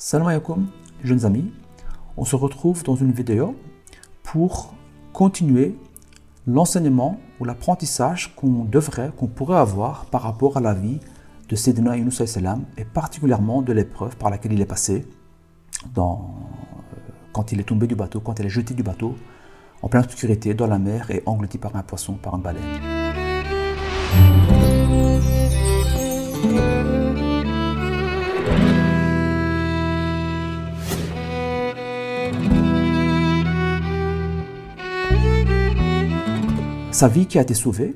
Salam alaikum, jeunes amis. On se retrouve dans une vidéo pour continuer l'enseignement ou l'apprentissage qu'on devrait, qu'on pourrait avoir par rapport à la vie de Sayyidina Yunus salam et particulièrement de l'épreuve par laquelle il est passé euh, quand il est tombé du bateau, quand il est jeté du bateau en pleine obscurité dans la mer et englouti par un poisson, par une baleine. Sa vie qui a été sauvée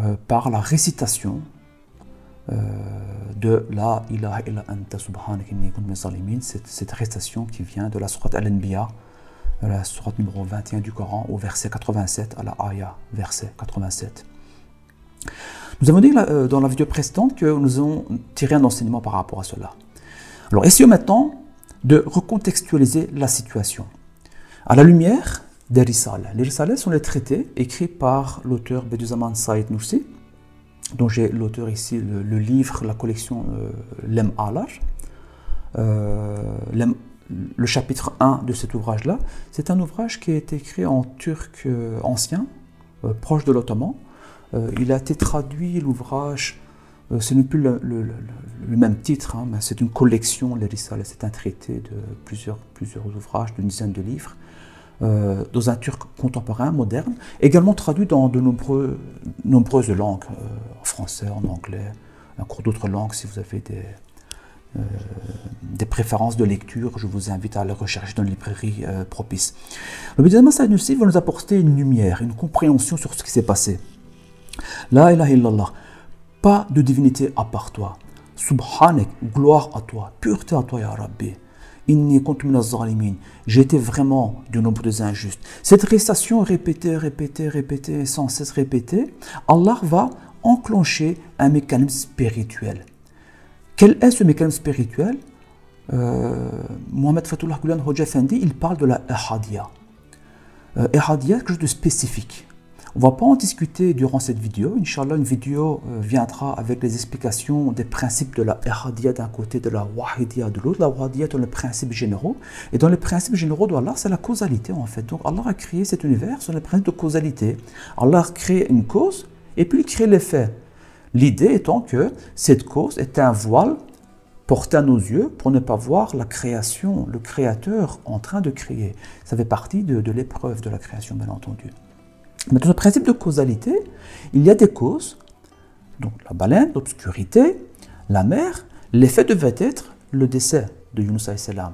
euh, par la récitation euh, de La ilaha illa anta subhanak inni salimin, cette, récitation qui vient de la sourate Al-Anbiya, euh, la sourate numéro 21 du Coran, au verset 87, à la ayah, verset 87. Nous avons dit dans la vidéo précédente que nous avons tiré un enseignement par rapport à cela. Alors essayons maintenant de recontextualiser la situation. À la lumière des. Les risales sont les traités écrits par l'auteur Bediüzzaman Saïd Nursi, dont j'ai l'auteur ici, le, livre, la collection euh, Lem Alar. Euh, le chapitre 1 de cet ouvrage-là, c'est un ouvrage qui a été écrit en turc euh, ancien, proche de l'ottoman. il a été traduit, l'ouvrage, ce n'est plus le, même titre, hein, mais c'est une collection, les risales, c'est un traité de plusieurs, plusieurs ouvrages, d'une dizaine de livres. Euh, dans un turc contemporain, moderne, également traduit dans de nombreuses langues, euh, en français, en anglais, encore d'autres langues si vous avez des, euh, des préférences de lecture, je vous invite à les rechercher dans une librairie propice. Le Bouddhisme Sanusi va nous apporter une lumière, une compréhension sur ce qui s'est passé. La ilaha illallah, pas de divinité à part toi. Subhanak, gloire à toi, pureté à toi, Ya Rabbi. J'étais vraiment du nombre des injustes. Cette récitation répétée, répétée, répétée, sans cesse répétée, Allah va enclencher un mécanisme spirituel. Quel est ce mécanisme spirituel? Euh, Mohamed Fatullah Gulen Fendi, il parle de la Ehadiyya. Euh, quelque chose de spécifique. On va pas en discuter durant cette vidéo. Inch'Allah, une vidéo euh, viendra avec les explications des principes de la Ehadiyya d'un côté, de la Wahidiyya de l'autre. La Wahidiyya dans les principes généraux. Et dans les principes généraux d'Allah, c'est la causalité en fait. Donc Allah a créé cet univers sur les principes de causalité. Allah a créé une cause et puis il crée l'effet. L'idée étant que cette cause est un voile porté à nos yeux pour ne pas voir la création, le créateur en train de créer. Ça fait partie de l'épreuve de la création, bien entendu. Mais dans le principe de causalité, il y a des causes. Donc la baleine, l'obscurité, la mer, l'effet devait être le décès de Yunus salam.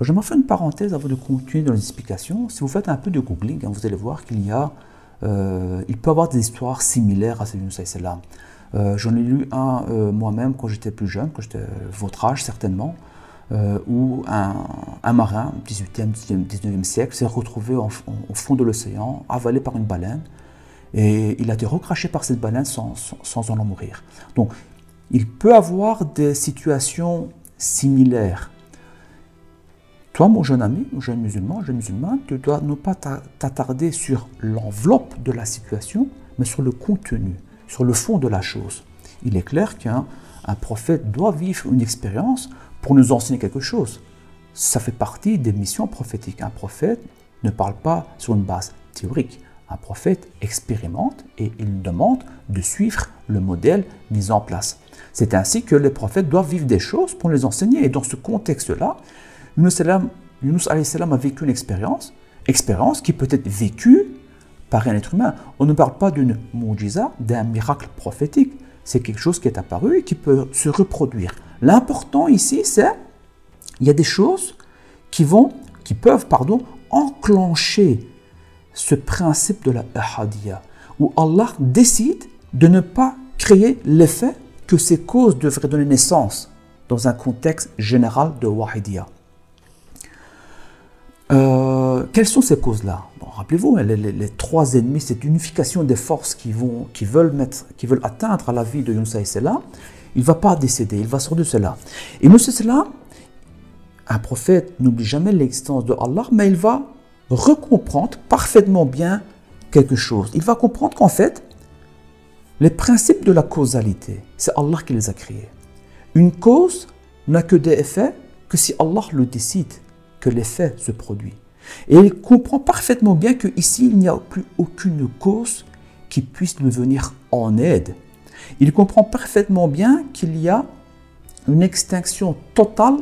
Je m'en fais une parenthèse avant de continuer dans les explications. Si vous faites un peu de googling, hein, vous allez voir qu'il y a, euh, il peut y avoir des histoires similaires à celle de Yunus salam. Euh, J'en ai lu un euh, moi-même quand j'étais plus jeune, quand j'étais votre âge certainement. Euh, où un, marin, 18e, 19e siècle, s'est retrouvé au fond de l'océan, avalé par une baleine, et il a été recraché par cette baleine sans, sans, en mourir. Donc, il peut avoir des situations similaires. Toi, mon jeune ami, mon jeune musulman, jeune musulman, tu dois ne pas t'attarder sur l'enveloppe de la situation, mais sur le contenu, sur le fond de la chose. Il est clair qu'un prophète doit vivre une expérience pour nous enseigner quelque chose. Ça fait partie des missions prophétiques. Un prophète ne parle pas sur une base théorique. Un prophète expérimente et il demande de suivre le modèle mis en place. C'est ainsi que les prophètes doivent vivre des choses pour les enseigner. Et dans ce contexte-là, Yunus a vécu une expérience, expérience qui peut être vécue par un être humain. On ne parle pas d'une mujiza, d'un miracle prophétique. C'est quelque chose qui est apparu et qui peut se reproduire. L'important ici, c'est il y a des choses qui vont, qui peuvent, enclencher ce principe de la ahadiyya, où Allah décide de ne pas créer l'effet que ces causes devraient donner naissance dans un contexte général de wahidiyya. Euh, quelles sont ces causes-là? Rappelez-vous, les, les, trois ennemis, cette unification des forces qui, vont, veulent, mettre, qui veulent atteindre la vie de Yunus là il ne va pas décéder, il va sortir de cela. Et nous, c'est cela, un prophète n'oublie jamais l'existence de Allah, mais il va recomprendre parfaitement bien quelque chose. Il va comprendre qu'en fait, les principes de la causalité, c'est Allah qui les a créés. Une cause n'a que des effets que si Allah le décide, que l'effet se produit. Et il comprend parfaitement bien qu'ici, il n'y a plus aucune cause qui puisse nous venir en aide. Il comprend parfaitement bien qu'il y a une extinction totale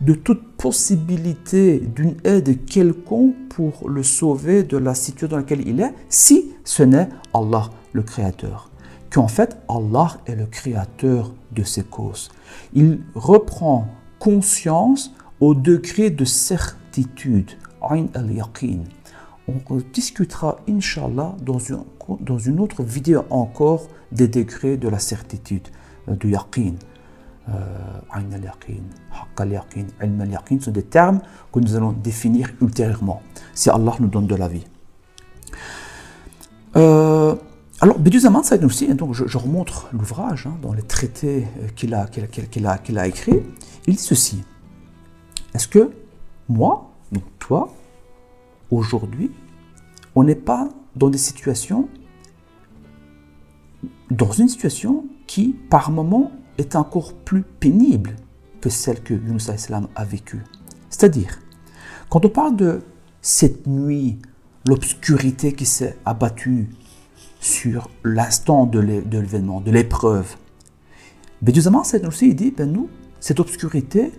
de toute possibilité d'une aide quelconque pour le sauver de la situation dans laquelle il est, si ce n'est Allah le Créateur. Qu'en fait, Allah est le Créateur de ces causes. Il reprend conscience au degré de certitude. On discutera, inshallah, dans une, dans une autre vidéo encore des degrés de la certitude, euh, du yaqin. Euh, al-yaqin, al-yaqin sont des termes que nous allons définir ultérieurement, si Allah nous donne de la vie. Euh, alors, Bediüzzaman Saïd aussi, donc je, je remontre l'ouvrage hein, dans les traités qu'il a, qu'il a, qu'il a écrit, il dit ceci. Est-ce que moi, donc toi, aujourd'hui, on n'est pas dans une situation qui, par moment, est encore plus pénible que celle que Yunus a vécue. C'est-à-dire, quand on parle de cette nuit, l'obscurité qui s'est abattue sur l'instant de l'événement, de l'épreuve, Bédouzaman c'est aussi, dit, ben nous, cette obscurité,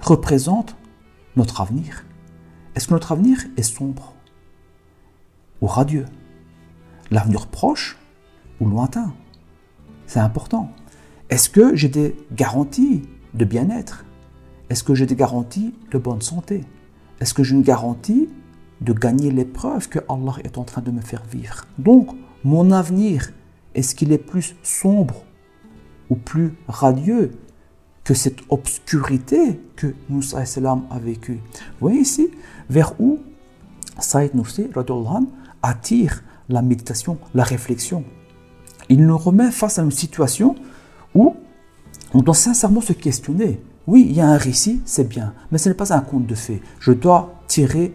représente notre avenir. Est-ce que notre avenir est sombre ou radieux? L'avenir proche ou lointain? C'est important. Est-ce que j'ai des garanties de bien-être? Est-ce que j'ai des garanties de bonne santé? Est-ce que j'ai une garantie de gagner l'épreuve que Allah est en train de me faire vivre? Donc, mon avenir, est-ce qu'il est plus sombre ou plus radieux que cette obscurité que Moussa a vécue. Vous voyez ici vers où Saïd Nursi attire la méditation, la réflexion. Il nous remet face à une situation où on doit sincèrement se questionner. Oui, il y a un récit, c'est bien, mais ce n'est pas un conte de fées. Je dois tirer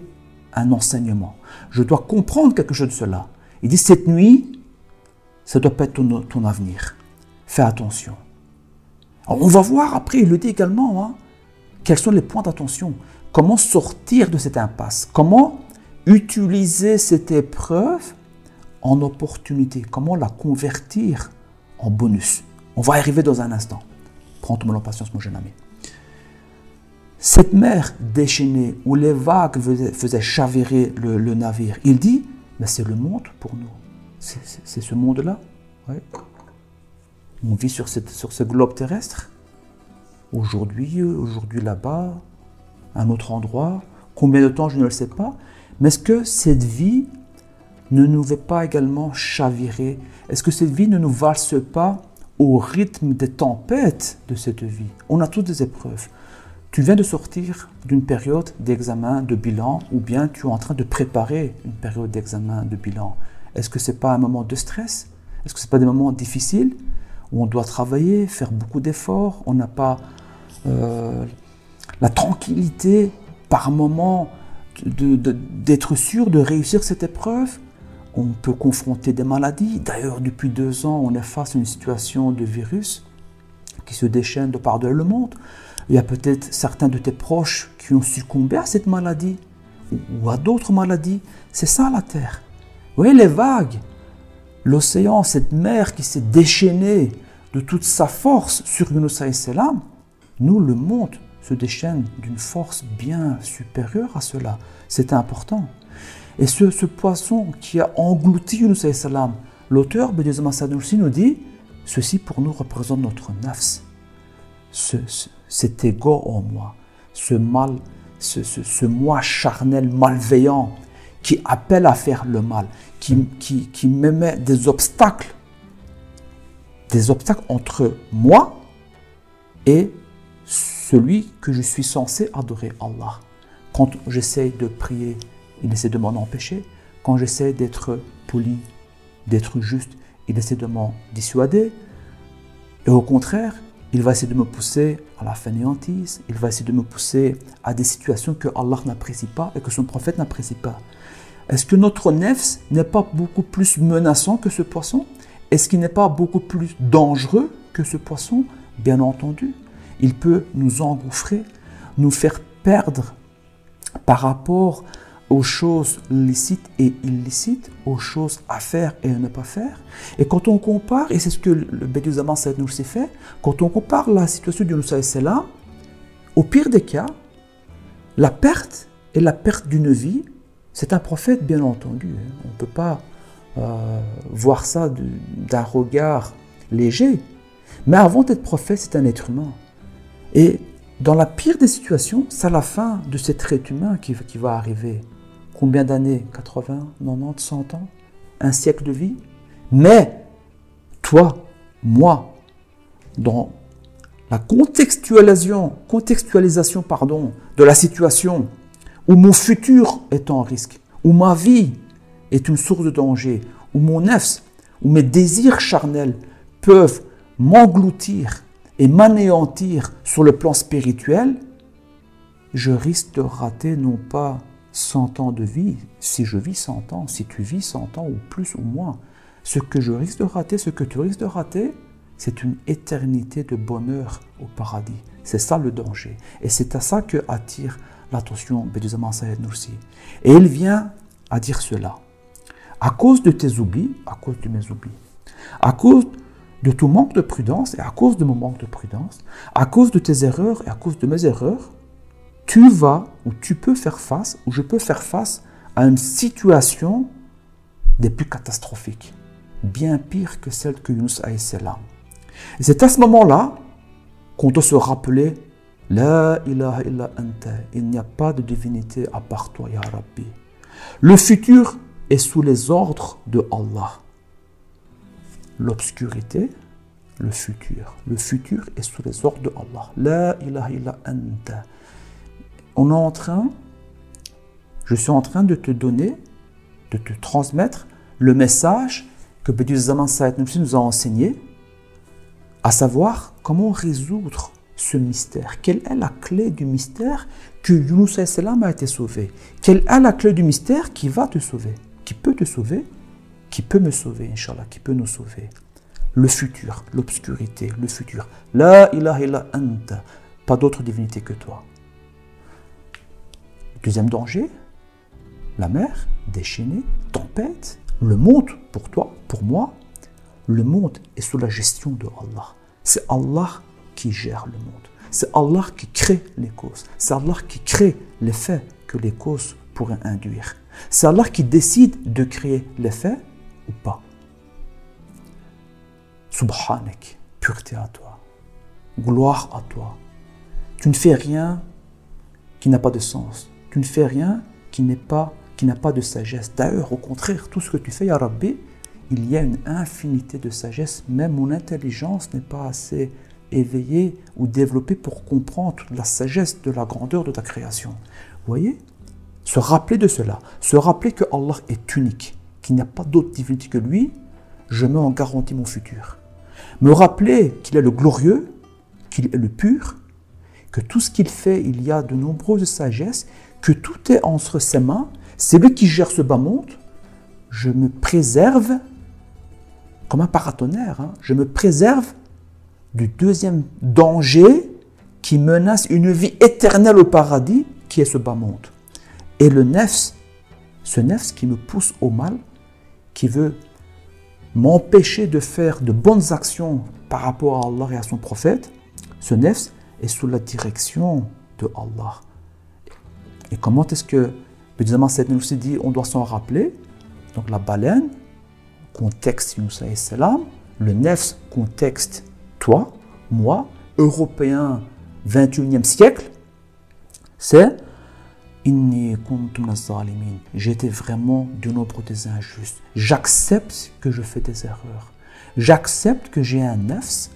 un enseignement. Je dois comprendre quelque chose de cela. Il dit cette nuit, ça doit pas être ton, ton avenir. Fais attention on va voir après, il le dit également, hein, quels sont les points d'attention. Comment sortir de cette impasse? Comment utiliser cette épreuve en opportunité? Comment la convertir en bonus? On va arriver dans un instant. Prends-toi patience, mon jeune ami. Cette mer déchaînée où les vagues faisaient, chavirer le, navire, il dit, mais c'est le monde pour nous. C'est ce monde-là. On vit sur, ce globe terrestre. Aujourd'hui, aujourd'hui là-bas, un autre endroit. Combien de temps, je ne le sais pas. Mais est-ce que cette vie ne nous fait pas également chavirer? Est-ce que cette vie ne nous valse pas au rythme des tempêtes de cette vie? On a toutes des épreuves. Tu viens de sortir d'une période d'examen, de bilan, ou bien tu es en train de préparer une période d'examen, de bilan. Est-ce que ce n'est pas un moment de stress? Est-ce que ce n'est pas des moments difficiles? Où on doit travailler, faire beaucoup d'efforts, on n'a pas euh, la tranquillité par moment d'être sûr de réussir cette épreuve. On peut confronter des maladies. D'ailleurs, depuis deux ans, on est face à une situation de virus qui se déchaîne de par le monde. Il y a peut-être certains de tes proches qui ont succombé à cette maladie ou à d'autres maladies. C'est ça la Terre. Vous voyez les vagues, l'océan, cette mer qui s'est déchaînée de toute sa force sur Yunus salam, nous, le monde se déchaîne d'une force bien supérieure à cela. C'est important. Et ce, ce, poisson qui a englouti Yunus salam, l'auteur Bédézama aussi nous dit ceci pour nous représente notre nafs, ce, cet ego en moi, ce mal, ce, ce, moi charnel malveillant qui appelle à faire le mal, qui, qui, qui des obstacles des obstacles entre moi et celui que je suis censé adorer, Allah. Quand j'essaie de prier, il essaie de m'en empêcher. Quand j'essaie d'être poli, d'être juste, il essaie de m'en dissuader. Et au contraire, il va essayer de me pousser à la fainéantise, il va essayer de me pousser à des situations que Allah n'apprécie pas et que son prophète n'apprécie pas. Est-ce que notre nefs n'est pas beaucoup plus menaçant que ce poisson? Est-ce qu'il n'est pas beaucoup plus dangereux que ce poisson Bien entendu, il peut nous engouffrer nous faire perdre par rapport aux choses licites et illicites, aux choses à faire et à ne pas faire. Et quand on compare, et c'est ce que le Bédouzaman Saïd s'est fait, quand on compare la situation du Moussa là, au pire des cas, la perte et la perte d'une vie, c'est un prophète bien entendu. Hein. On ne peut pas euh, voir ça d'un regard léger. Mais avant d'être prophète, c'est un être humain. Et dans la pire des situations, c'est la fin de cet être humain qui, qui va arriver. Combien d'années? 80, 90, 100 ans? Un siècle de vie? Mais, toi, moi, dans la contextualisation, contextualisation pardon, de la situation où mon futur est en risque, où ma vie est une source de danger, où mon nefs, où mes désirs charnels peuvent m'engloutir et m'anéantir sur le plan spirituel, je risque de rater non pas 100 ans de vie, si je vis 100 ans, si tu vis 100 ans ou plus ou moins. Ce que je risque de rater, ce que tu risques de rater, c'est une éternité de bonheur au paradis. C'est ça le danger. Et c'est à ça que attire l'attention Bédouzaman Sayed Nursi. Et il vient à dire cela. À cause de tes oublis, à cause de mes oublis, à cause de ton manque de prudence et à cause de mon manque de prudence, à cause de tes erreurs et à cause de mes erreurs, tu vas ou tu peux faire face, ou je peux faire face à une situation des plus catastrophiques, bien pire que celle que Yunus a là. Et c'est à ce moment-là qu'on doit se rappeler La ilaha illa anta. Il n'y a pas de divinité à part toi, Ya Rabbi. Le futur est sous les ordres de Allah. L'obscurité, le futur. Le futur est sous les ordres de Allah. La ilaha illa anta. On est en train, je suis en train de te donner, de te transmettre le message que Bédou Zaman Saïd nous a enseigné à savoir comment résoudre ce mystère. Quelle est la clé du mystère que Yunus a été sauvé? Quelle est la clé du mystère qui va te sauver? Qui peut te sauver Qui peut me sauver, Inch'Allah Qui peut nous sauver Le futur, l'obscurité, le futur. La ilaha illa anta. Pas d'autre divinité que toi. Deuxième danger, la mer déchaînée, tempête, le monde pour toi, pour moi, le monde est sous la gestion de Allah. C'est Allah qui gère le monde. C'est Allah qui crée les causes. C'est Allah qui crée les faits que les causes pourraient induire. C'est Allah qui décide de créer les faits ou pas. Subhanak, pureté à toi. Gloire à toi. Tu ne fais rien qui n'a pas de sens. Tu ne fais rien qui n'est pas qui n'a pas de sagesse. D'ailleurs, au contraire, tout ce que tu fais, Ya Rabbi, il y a une infinité de sagesse. Même mon intelligence n'est pas assez éveillée ou développée pour comprendre toute la sagesse de la grandeur de ta création. Vous voyez Se rappeler de cela, se rappeler que Allah est unique, qu'il n'y a pas d'autre divinité que lui, je mets en garantie mon futur. Me rappeler qu'il est le glorieux, qu'il est le pur, que tout ce qu'il fait, il y a de nombreuses sagesses, que tout est entre ses mains, c'est lui qui gère ce bas monde. Je me préserve comme un paratonnerre. Hein. Je me préserve du deuxième danger qui menace une vie éternelle au paradis, qui est ce bas monde. Et le nefs, ce nefs qui me pousse au mal, qui veut m'empêcher de faire de bonnes actions par rapport à Allah et à son prophète, ce nefs est sous la direction de Allah. Et comment est-ce que, évidemment, cette nous dit, on doit s'en rappeler? Donc la baleine, contexte Yunus salam, le nefs contexte toi, moi, Européen 21e siècle, c'est J'étais vraiment du nombre des injustes. J'accepte que je fais des erreurs. J'accepte que j'ai un nefs.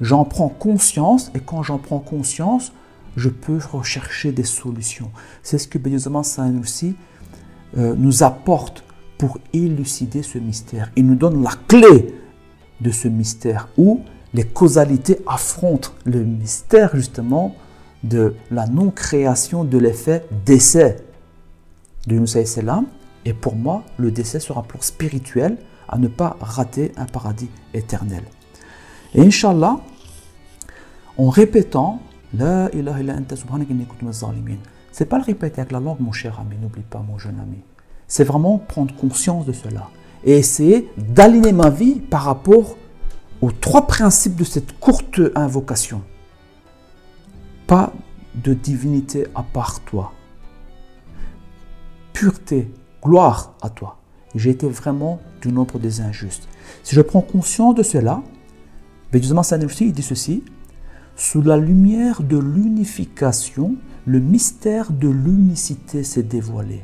J'en prends conscience et quand j'en prends conscience, je peux rechercher des solutions. C'est ce que Saint aussi euh, nous apporte pour élucider ce mystère. Il nous donne la clé de ce mystère où les causalités affrontent le mystère justement de la non-création de l'effet décès de Moussa Salam. Et pour moi, le décès sera pour spirituel à ne pas rater un paradis éternel. Et Inch'Allah, en répétant La ilaha illa anta subhanaka. C'est pas le répéter avec la langue, mon cher ami, n'oublie pas, mon jeune ami. C'est vraiment prendre conscience de cela et essayer d'aligner ma vie par rapport aux trois principes de cette courte invocation. Pas de divinité à part toi. Pureté, gloire à toi. J'ai été vraiment du nombre des injustes. Si je prends conscience de cela, Bédouzaman il dit ceci Sous la lumière de l'unification, le mystère de l'unicité s'est dévoilé.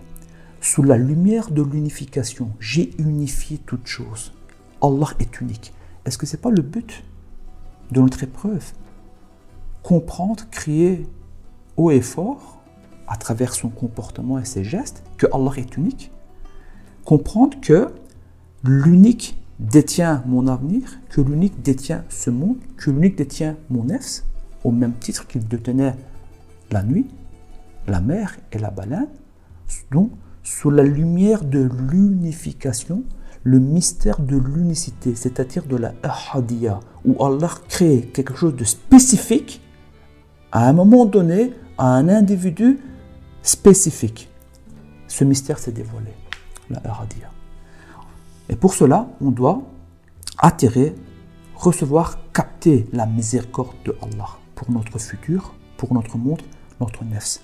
Sous la lumière de l'unification, j'ai unifié toutes choses. Allah est unique. Est-ce que ce n'est pas le but de notre épreuve? Comprendre, crier haut et fort, à travers son comportement et ses gestes, que Allah est unique. Comprendre que l'unique détient mon avenir, que l'unique détient ce monde, que l'unique détient mon nefs, au même titre qu'il détenait la nuit, la mer et la baleine. Donc, sous la lumière de l'unification, le mystère de l'unicité, c'est-à-dire de la ahadiyya, où Allah crée quelque chose de spécifique à un moment donné, à un individu spécifique. Ce mystère s'est dévoilé, la ahadiyya. Et pour cela, on doit attirer, recevoir, capter la miséricorde de Allah pour notre futur, pour notre monde, notre nefs.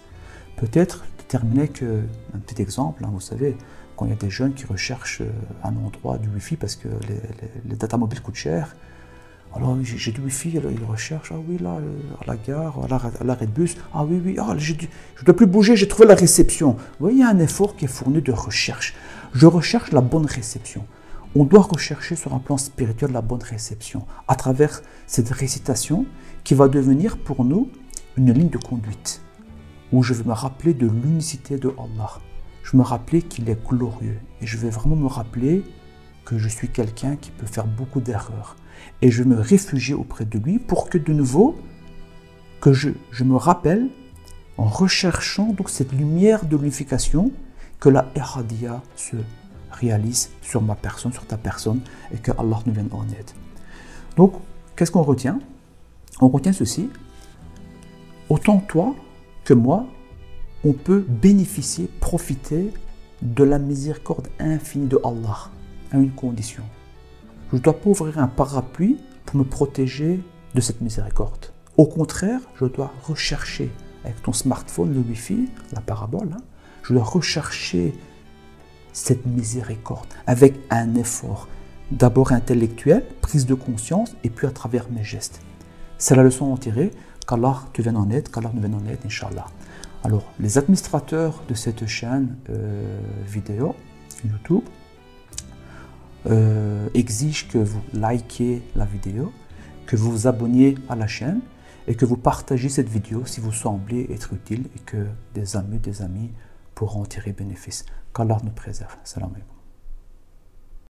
Peut-être déterminer que, un petit exemple, hein, vous savez, quand il y a des jeunes qui recherchent euh, un endroit du Wi-Fi parce que les, data mobiles coûtent cher, alors j'ai du Wi-Fi, ils recherchent, ah oui, là, euh, à la gare, à l'arrêt de bus, ah oui, oui, ah, je ne dois plus bouger, j'ai trouvé la réception. Vous voyez, il y a un effort qui est fourni de recherche. Je recherche la bonne réception. On doit rechercher sur un plan spirituel la bonne réception à travers cette récitation qui va devenir pour nous une ligne de conduite où je vais me rappeler de l'unicité de Allah. Je vais me rappeler qu'il est glorieux et je vais vraiment me rappeler que je suis quelqu'un qui peut faire beaucoup d'erreurs. Et je me réfugier auprès de lui pour que de nouveau, que je, je me rappelle en recherchant donc cette lumière de l'unification que la Eradia se réalise sur ma personne, sur ta personne et que Allah nous vienne en aide. Donc, qu'est-ce qu'on retient? On retient ceci. Autant toi, que moi, on peut bénéficier, profiter de la miséricorde infinie de Allah à une condition. Je ne dois pas ouvrir un parapluie pour me protéger de cette miséricorde. Au contraire, je dois rechercher avec ton smartphone, le Wi-Fi, la parabole, hein, je dois rechercher cette miséricorde avec un effort, d'abord intellectuel, prise de conscience, et puis à travers mes gestes. C'est la leçon à en tirer. Qu'Allah te vienne en aide, qu'Allah nous vienne en aide, Inch'Allah. Alors, les administrateurs de cette chaîne euh, vidéo, YouTube, euh, exigent que vous likez la vidéo, que vous vous abonniez à la chaîne et que vous partagez cette vidéo si vous semblez être utile et que des amis, des amis pourront en tirer bénéfice. Qu'Allah nous préserve. Salam alaikum.